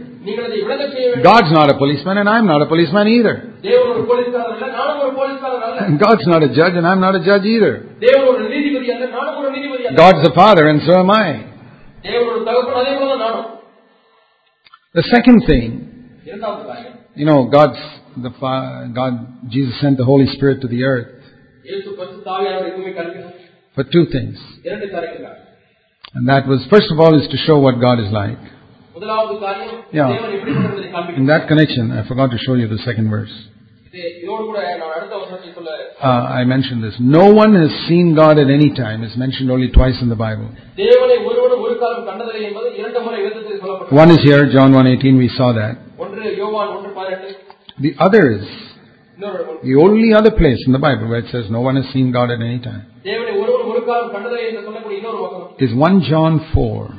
God's not a policeman and I'm not a policeman either. God's not a judge and I'm not a judge either. God's the Father and so am I. The second thing, you know, God's the Father, God, Jesus sent the Holy Spirit to the earth for two things. And that was, first of all, is to show what God is like. In that connection, I forgot to show you the second verse. Uh, I mentioned this. No one has seen God at any time. It's mentioned only twice in the Bible. One is here, John 1.18, we saw that. The other is the only other place in the Bible where it says no one has seen God at any time is 1 John 4.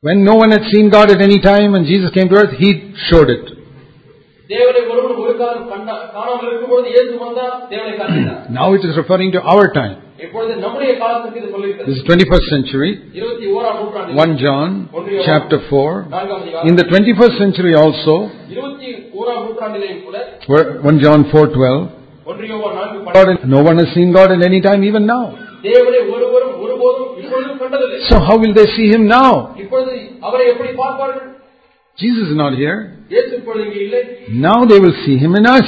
When no one had seen God at any time and Jesus came to earth, He showed it. now it is referring to our time. This is 21st century. 1 John chapter 4. In the 21st century also, 1 John 4 12. God, no one has seen God at any time, even now. தேவனை ஒருவரும் ஒருபோதும் இப்பொழுதும் கண்டதில்லை So how will they see Him now? இப்பொழுது அவரை எப்படி பார்ப்பார்கள் Jesus is not here. இயேசு இப்பொழுது இங்கே இல்லை Now they will see Him in us.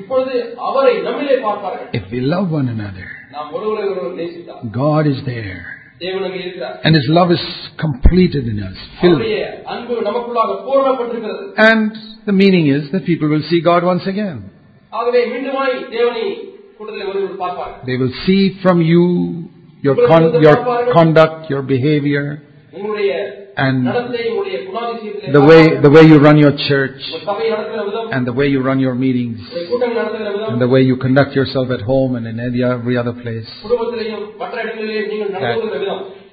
இப்பொழுது அவரை நம்மிலே பார்ப்பார்கள் If we love one another, நாம் ஒருவரை ஒருவர் நேசித்தார் God is there. தேவன் அங்கே இருக்கிறார் And His love is completed in us, filled. அவருடைய அன்பு நமக்குள்ளாக பூரணப்பட்டிருக்கிறது And the meaning is that people will see God once again. ஆகவே மீண்டுமாய் தேவனை கூட்டத்தில் ஒருவர் பார்ப்பார்கள் They will see from you your, con- your conduct, your behavior, and the way, the way you run your church, and the way you run your meetings, and the way you conduct yourself at home and in every other place, that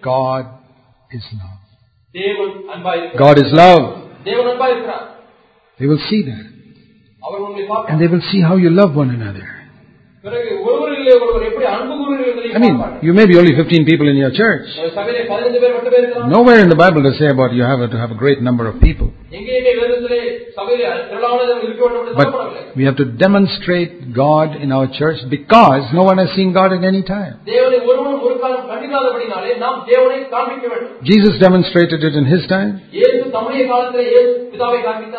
God is love. God is love. They will see that. And they will see how you love one another. I mean, you may be only 15 people in your church. Nowhere in the Bible does say about you have to have a great number of people. But we have to demonstrate God in our church because no one has seen God at any time. Jesus demonstrated it in his time.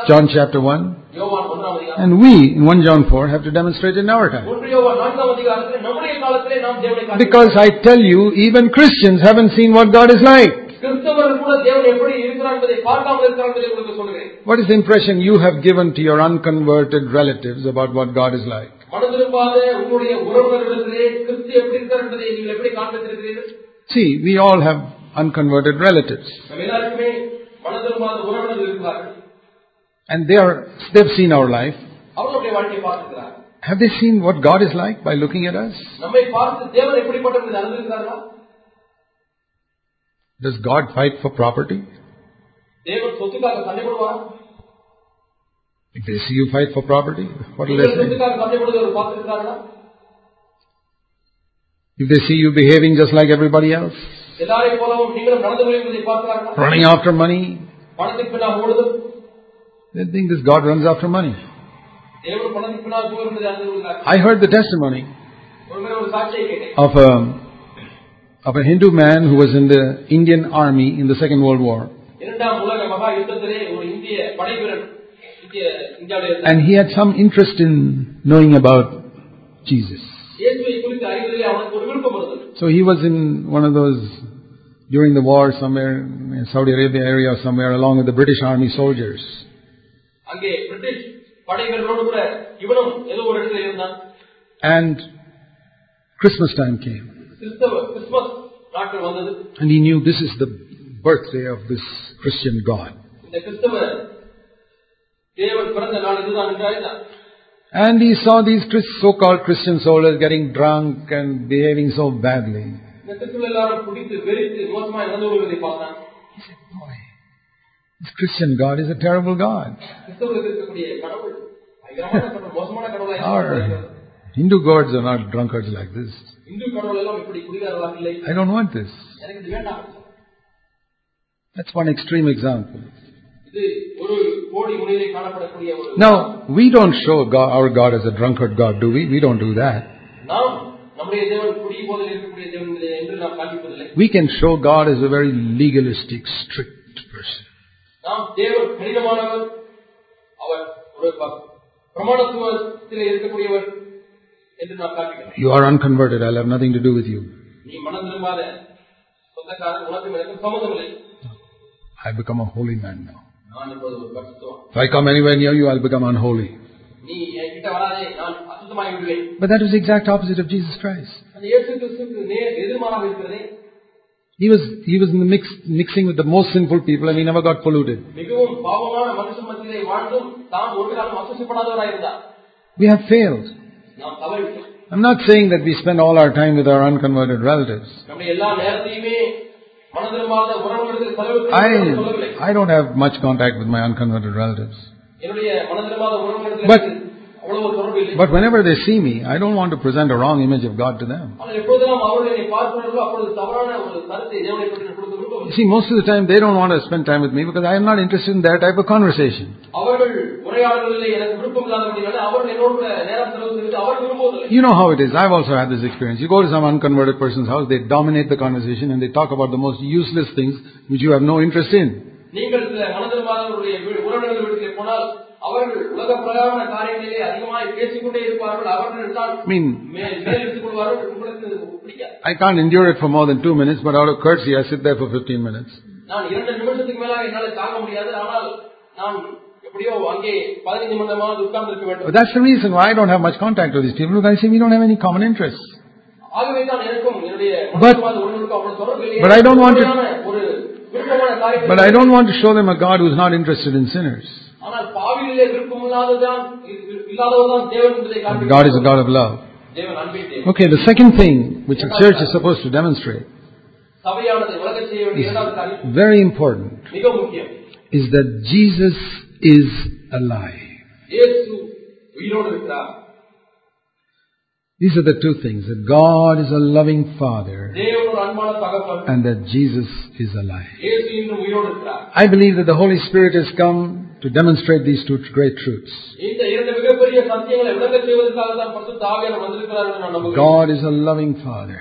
John chapter 1. And we, in 1 John 4, have to demonstrate in our time. Because I tell you, even Christians haven't seen what God is like. What is the impression you have given to your unconverted relatives about what God is like? See, we all have unconverted relatives. And they are, they've seen our life. அவர்களுடைய வாழ்க்கையை பார்த்திருக்கிறார் Have they seen what God is like by looking at us? நம்மை பார்த்து தேவன் எப்படிப்பட்டவர்கள் என்று அறிந்திருக்கிறார்களா Does God fight for property? தேவன் சொத்துக்காக சண்டை போடுவாரா If they see you fight for property, what will நீங்கள் they say? சொத்துக்காக சண்டை போடுவதை பார்த்திருக்கிறார்களா If they see you behaving just like everybody else, எல்லாரையும் போலவும் நீங்களும் நடந்து கொள்வதை பார்க்கிறார்களா running after money, பணத்துக்கு பின்னால் ஓடுதல் they think this God runs after money. I heard the testimony of a, of a Hindu man who was in the Indian army in the Second World War. And he had some interest in knowing about Jesus. So he was in one of those, during the war somewhere in Saudi Arabia area somewhere along with the British army soldiers. அங்கே British படைகளோடு கூட இவனும் ஏதோ ஒரு இடத்துல இருந்தான் And Christmas time came. கிறிஸ்தவ Christmas நாட்கள் வந்தது And he knew this is the birthday of this Christian God. இந்த கிறிஸ்தவ தேவன் பிறந்த நாள் இதுதான் என்று அறிந்தான் And he saw these Chris- so-called Christian soldiers getting drunk and behaving so badly. இந்த கிறிஸ்துவ எல்லாரும் குடித்து வெறித்து மோசமாய் நடந்து கொள்வதை பார்த்தான் He said, Boy, this Christian God is a terrible God. [laughs] Our Hindu gods are not drunkards like this. I don't want this. That's one extreme example. Now, we don't show God, our God as a drunkard God, do we? We don't do that. We can show God as a very legalistic, strict நாம் தேவன் கடினமானவர் அவர் ஒரு ப- பிரமாணத்துவத்தில் இருக்கக்கூடியவர் என்று நாம் காண்பிக்கிறோம் You are unconverted, I'll have nothing to do with you. நீ மனம் திரும்பாத சொந்தக்காரன் உனக்கும் எனக்கும் சம்மதம் இல்லை I become a holy man now. நான் இப்பொழுது ஒரு பரிசுத்தவான் If I come anywhere near you, I'll become unholy. நீ என் கிட்ட வராதே நான் அசுத்தமாகி விடுவேன் But that was the exact opposite of Jesus Christ. அந்த இயேசு கிறிஸ்துக்கு நேர் எதிர்மாறாக இருக்கிறதே He was, he was in the mix, mixing with the most sinful people and he never got polluted. We have failed. I'm not saying that we spend all our time with our unconverted relatives. I, I don't have much contact with my unconverted relatives. But but whenever they see me, I don't want to present a wrong image of God to them. You see, most of the time they don't want to spend time with me because I am not interested in that type of conversation. You know how it is. I've also had this experience. You go to some unconverted person's house, they dominate the conversation and they talk about the most useless things which you have no interest in. நீங்கள் சில மனதிரும்பாதவருடைய வீ- உறவினர்கள் வீட்டிலே போனால் அவர்கள் உலக பிரகாரமான காரியங்களிலே அதிகமாய் பேசிக்கொண்டே இருப்பார்கள் அவர்கள் தான் I mean, மேல் மேல் எடுத்துக் கொள்வார்கள் உங்களுக்கு இது பிடிக்காது I can't endure it for more than two minutes, but out of courtesy, I sit there for 15 minutes. நான் இரண்டு நிமிஷத்துக்கு மேலாக என்னால தாங்க முடியாது ஆனால் நான் எப்படியோ அங்கே பதினைந்து நிமிடமாவது உட்கார்ந்து இருக்க வேண்டும் But that's the reason why I don't have much contact with these people because I say we don't have any common interests. ஆகவே தான் எனக்கும் என்னுடைய But- மனதிரும்பாத உறவுகளுக்கும் அவ்வளவு தொடர்பு இல்லை. But I don't want to- உண்மையான ஒரு விருப்பமான காரியம் But I don't want to show them a God who's not interested in sinners. ஆனால் பாவியிலே விருப்பம் இல்லாததான் இல்லாதவர்தான் தேவன் என்பதை But God is a God of love. தேவன் அன்பின் தேவன் Okay, the second thing which a church is supposed to demonstrate, சபையானது உலக செய்ய வேண்டிய இரண்டாவது காரியம் very important, மிக முக்கியம் is that Jesus is alive. இயேசு உயிரோடு இருக்கிறார் These are the two things, that God is a loving Father தேவன் ஒரு அன்பான தகப்பன் and that Jesus is alive. இயேசு இன்னும் உயிரோடு இருக்கிறார் I believe that the Holy Spirit has come to demonstrate these two great truths. God is a loving Father,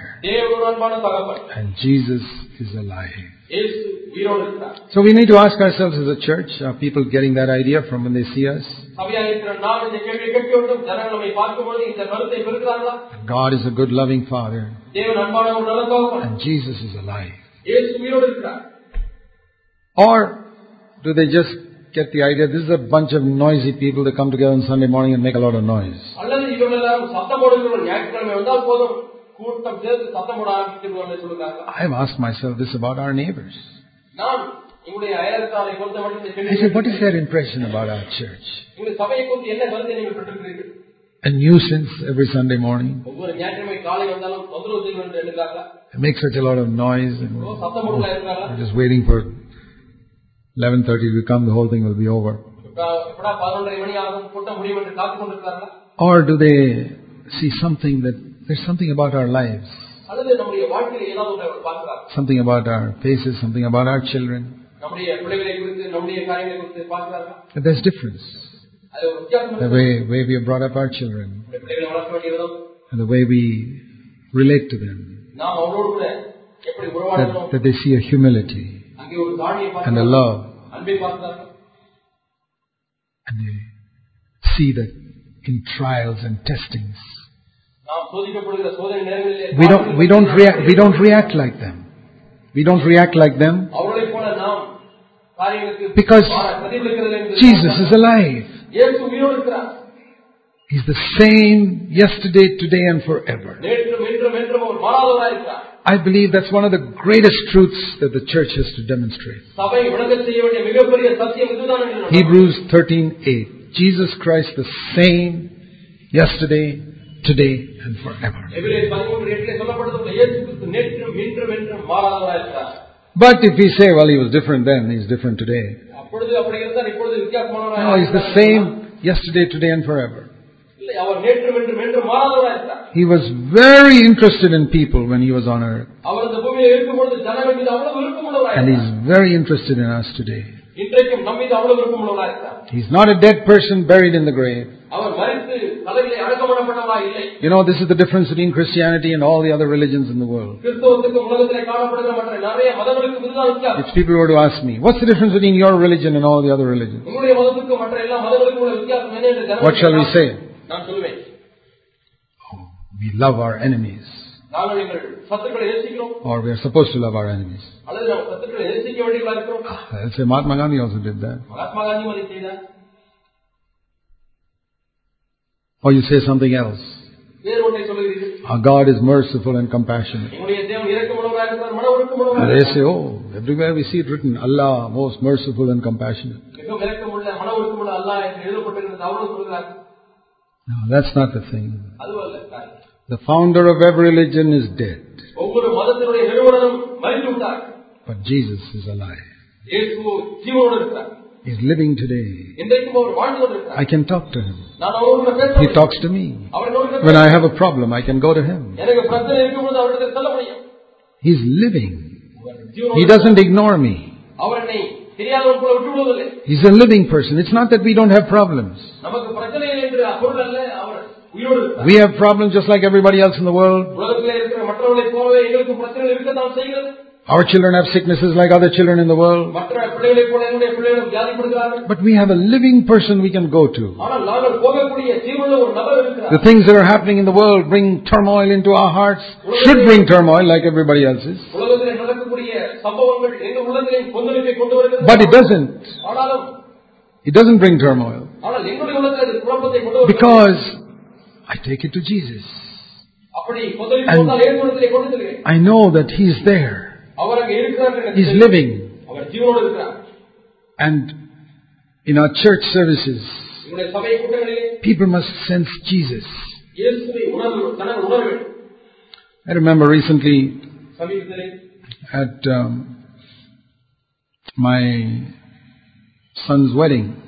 and Jesus is alive. So we need to ask ourselves as a church are people getting that idea from when they see us? God is a good loving Father, and Jesus is alive. Or do they just get the idea this is a bunch of noisy people that come together on Sunday morning and make a lot of noise. I've asked myself this about our neighbors. I said, what is their impression about our church? A nuisance every Sunday morning. It makes such a lot of noise and just waiting for 11.30 we come, the whole thing will be over. Or do they see something that there's something about our lives, something about our faces, something about our children? That there's difference. The way, way we have brought up our children and the way we relate to them. That, that they see a humility and the love. And they see that in trials and testings. We don't, we, don't rea- we don't react like them. We don't react like them because Jesus is alive. He's the same yesterday, today, and forever. I believe that's one of the greatest truths that the church has to demonstrate. Hebrews 13:8. Jesus Christ the same yesterday, today, and forever. But if we say, well, he was different then, he's different today. No, he's the same yesterday, today, and forever. He was very interested in people when he was on earth. And he's very interested in us today. He's not a dead person buried in the grave. You know, this is the difference between Christianity and all the other religions in the world. If people were to ask me, what's the difference between your religion and all the other religions? What shall we say? நான் சொல்லுவேன் We love our enemies. நாங்கள் எங்கள் சத்துக்களை நேசிக்கிறோம் Or we are supposed to love our enemies. அல்லது நாம் சத்துக்களை நேசிக்க வேண்டியவர்களா இருக்கிறோம் I'll say Mahatma Gandhi also did that. Mahatma காந்தியும் அதை செய்தார் Or you say something else. வேறு ஒன்றை சொல்லுகிறீர்கள் Our God is merciful and compassionate. எங்களுடைய தேவன் இறக்கமுள்ளவராக இருக்கிறார் மன ஒழுக்கமுள்ளவராக And they இருக்கிறார். say, oh, everywhere we see it written, Allah, most merciful and compassionate. No, that's not the thing. The founder of every religion is dead. But Jesus is alive. He's living today. I can talk to him. He talks to me. When I have a problem, I can go to him. He's living. He doesn't ignore me. He's a living person. It's not that we don't have problems. We have problems just like everybody else in the world. Our children have sicknesses like other children in the world. But we have a living person we can go to. The things that are happening in the world bring turmoil into our hearts, should bring turmoil like everybody else's. But it doesn't. It doesn't bring turmoil. Because I take it to Jesus. And I know that He is there. He's living. And in our church services, people must sense Jesus. I remember recently at um, my son's wedding.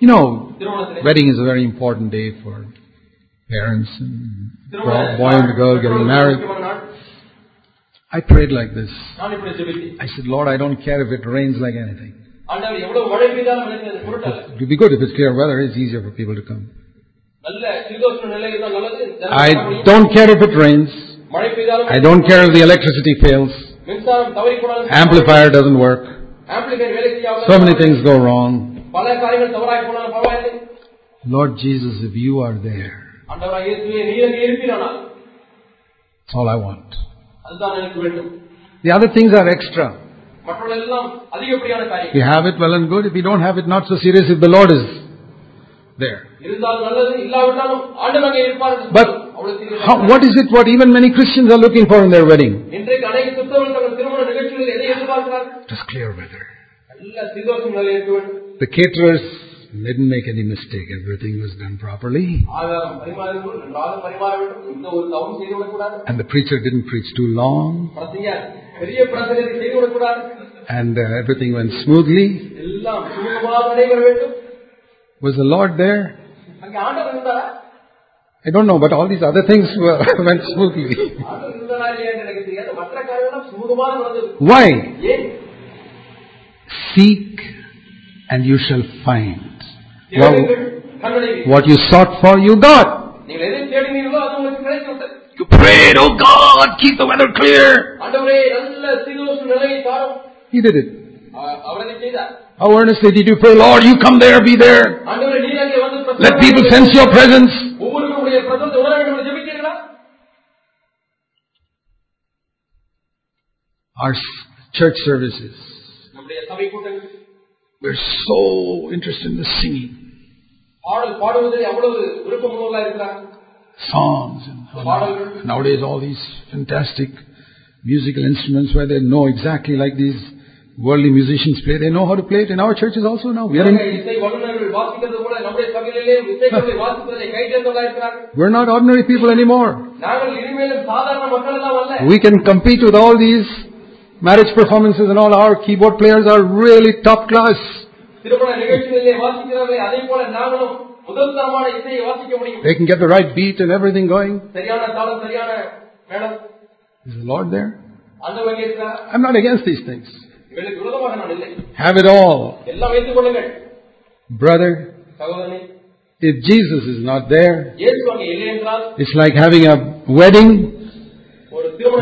You know, wedding is a very important day for parents and boy and girl getting married. I prayed like this. I said, Lord, I don't care if it rains like anything. It would be good if it's clear weather, it's easier for people to come. I don't care if it rains. I don't care if the electricity fails. Amplifier doesn't work. So many things go wrong. Lord Jesus, if you are there, that's all I want. The other things are extra. If you have it, well and good. If you don't have it, not so serious if the Lord is there. But how, what is it what even many Christians are looking for in their wedding? Just clear weather. The caterers didn't make any mistake. Everything was done properly. And the preacher didn't preach too long. And uh, everything went smoothly. Was the Lord there? I don't know, but all these other things were, [laughs] went smoothly. Why? Seek and you shall find. Well, what you sought for, you got. You prayed, oh God, keep the weather clear. He did it. Uh, How earnestly did you pray, Lord, you come there, be there. Let people sense your presence. our church services. We're so interested in the singing. Songs. And nowadays, all these fantastic musical instruments where they know exactly like these worldly musicians play, they know how to play it. In our churches also now, we are in... We're not ordinary people anymore. We can compete with all these marriage performances and all. Our keyboard players are really top class. திருமண நிகழ்ச்சிகளிலே வாசிக்கிறார்களே அதே போல நாங்களும் முதல் தரமான இசையை வாசிக்க முடியும் They can get the right beat and everything going. சரியான தாளம் சரியான madam Is the Lord there? அந்த வகை இருக்கிறார் I'm not against these things. இவர்களுக்கு விரோதமாக நான் இல்லை Have it all. எல்லாம் வைத்துக் கொள்ளுங்கள் Brother, சகோதரனே if Jesus is not there, இயேசு அங்கே இல்லை என்றால் it's like having a wedding ஒரு திருமண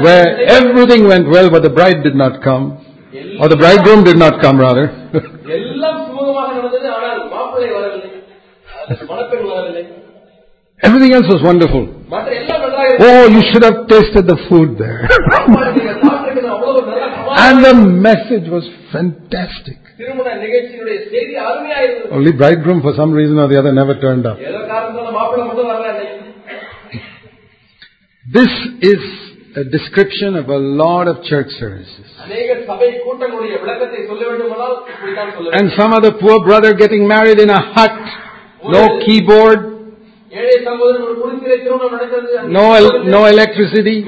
where everything went well, but the bride did not come, or the bridegroom did not come, rather. everything else was wonderful. Oh, you should have tasted the food there. and the message was fantastic. Only bridegroom, for some reason or the other, never turned up. This is a description of a lot of church services. And some other poor brother getting married in a hut, no keyboard, no, no electricity,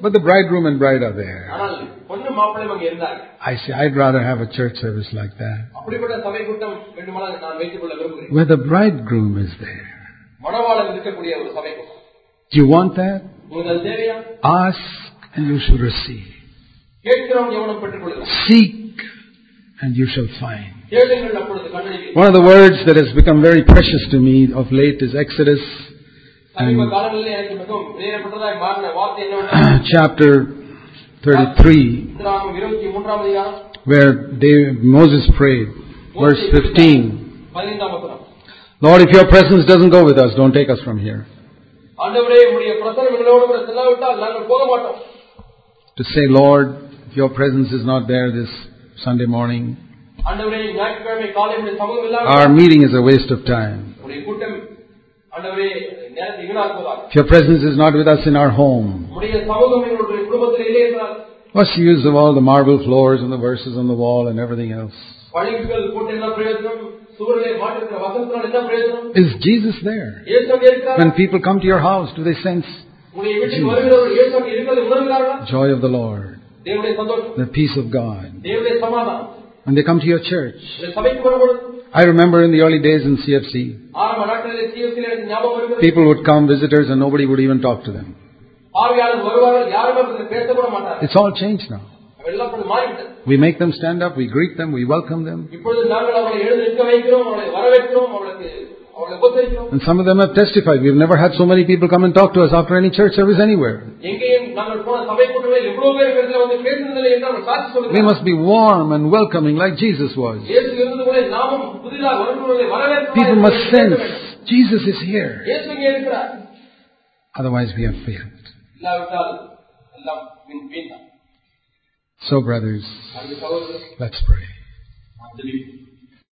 but the bridegroom and bride are there. I say, I'd rather have a church service like that, where the bridegroom is there. Do you want that? Ask and you shall receive. Seek and you shall find. One of the words that has become very precious to me of late is Exodus. [clears throat] chapter 33, where David, Moses prayed, verse 15. Lord, if your presence doesn't go with us, don't take us from here. ஆண்டவரே உடைய பிரசனம் எங்களோடு கூட செல்லாவிட்டால் நாங்கள் போக மாட்டோம் To say, Lord, if your presence is not there this Sunday morning, ஆண்டவரே ஞாயிற்றுக்கிழமை காலை உடைய சமூகம் our இல்லாமல் meeting is a waste of time. உடைய கூட்டம் ஆண்டவரே நேரத்தை வீணாக்குவதாக If your presence is not with us in our home, உடைய சமூகம் எங்களுடைய குடும்பத்தில் இல்லை என்றால் what's the use of all the marble floors and the verses on the wall and everything else? பழிப்புகள் போட்டு என்ன பிரயோஜனம் சூழலை மாற்றிருக்கிற வசனத்தினால் என்ன பிரயோஜனம் Is Jesus there? இயேசு அங்கே இருக்கிறார் When people come to your house, do they sense உடைய வீட்டுக்கு வருகிறவர் இயேசு அங்கே இருக்கிறதை உணர்கிறார்களா joy of the Lord, தேவனுடைய சந்தோஷம் the peace of God? தேவனுடைய சமாதானம் When they come to your church, உடைய சபைக்கு வரும்பொழுது I remember in the early days in CFC, ஆரம்ப நாட்களிலே சிஎஸ்சியில் எனக்கு ஞாபகம் இருக்கிறது people would come, visitors, and nobody would even talk to them. பார்வையாளர் வருவார்கள் யாருமே அவர்கள் பேச கூட மாட்டார்கள் It's all changed now. எல்லாம் இப்பொழுது மாறிவிட்டது We make them stand up, we greet them, we welcome them. இப்பொழுது நாங்கள் அவர்களை எழுந்து நிற்க வைக்கிறோம் அவர்களை வரவேற்கிறோம் அவர்களுக்கு அவர்களை உபசரிக்கிறோம் And some of them have testified, we've never had so many people come and talk to us after any church service anywhere. எங்கேயும் நாங்கள் போன சபை கூட்டங்களில் எவ்வளவு பேர் இடத்துல வந்து பேசுனதில்லை என்று அவர் சாட்சி We சொல்லுங்கள் must be warm and welcoming like Jesus was. இயேசு இருந்தது போல நாமும் புதிதாக வருகிறவர்களை வரவேற்கிறோம் People must sense Jesus is here. இயேசு இங்கே இருக்கிறார் Otherwise we have failed. So, brothers, let's pray.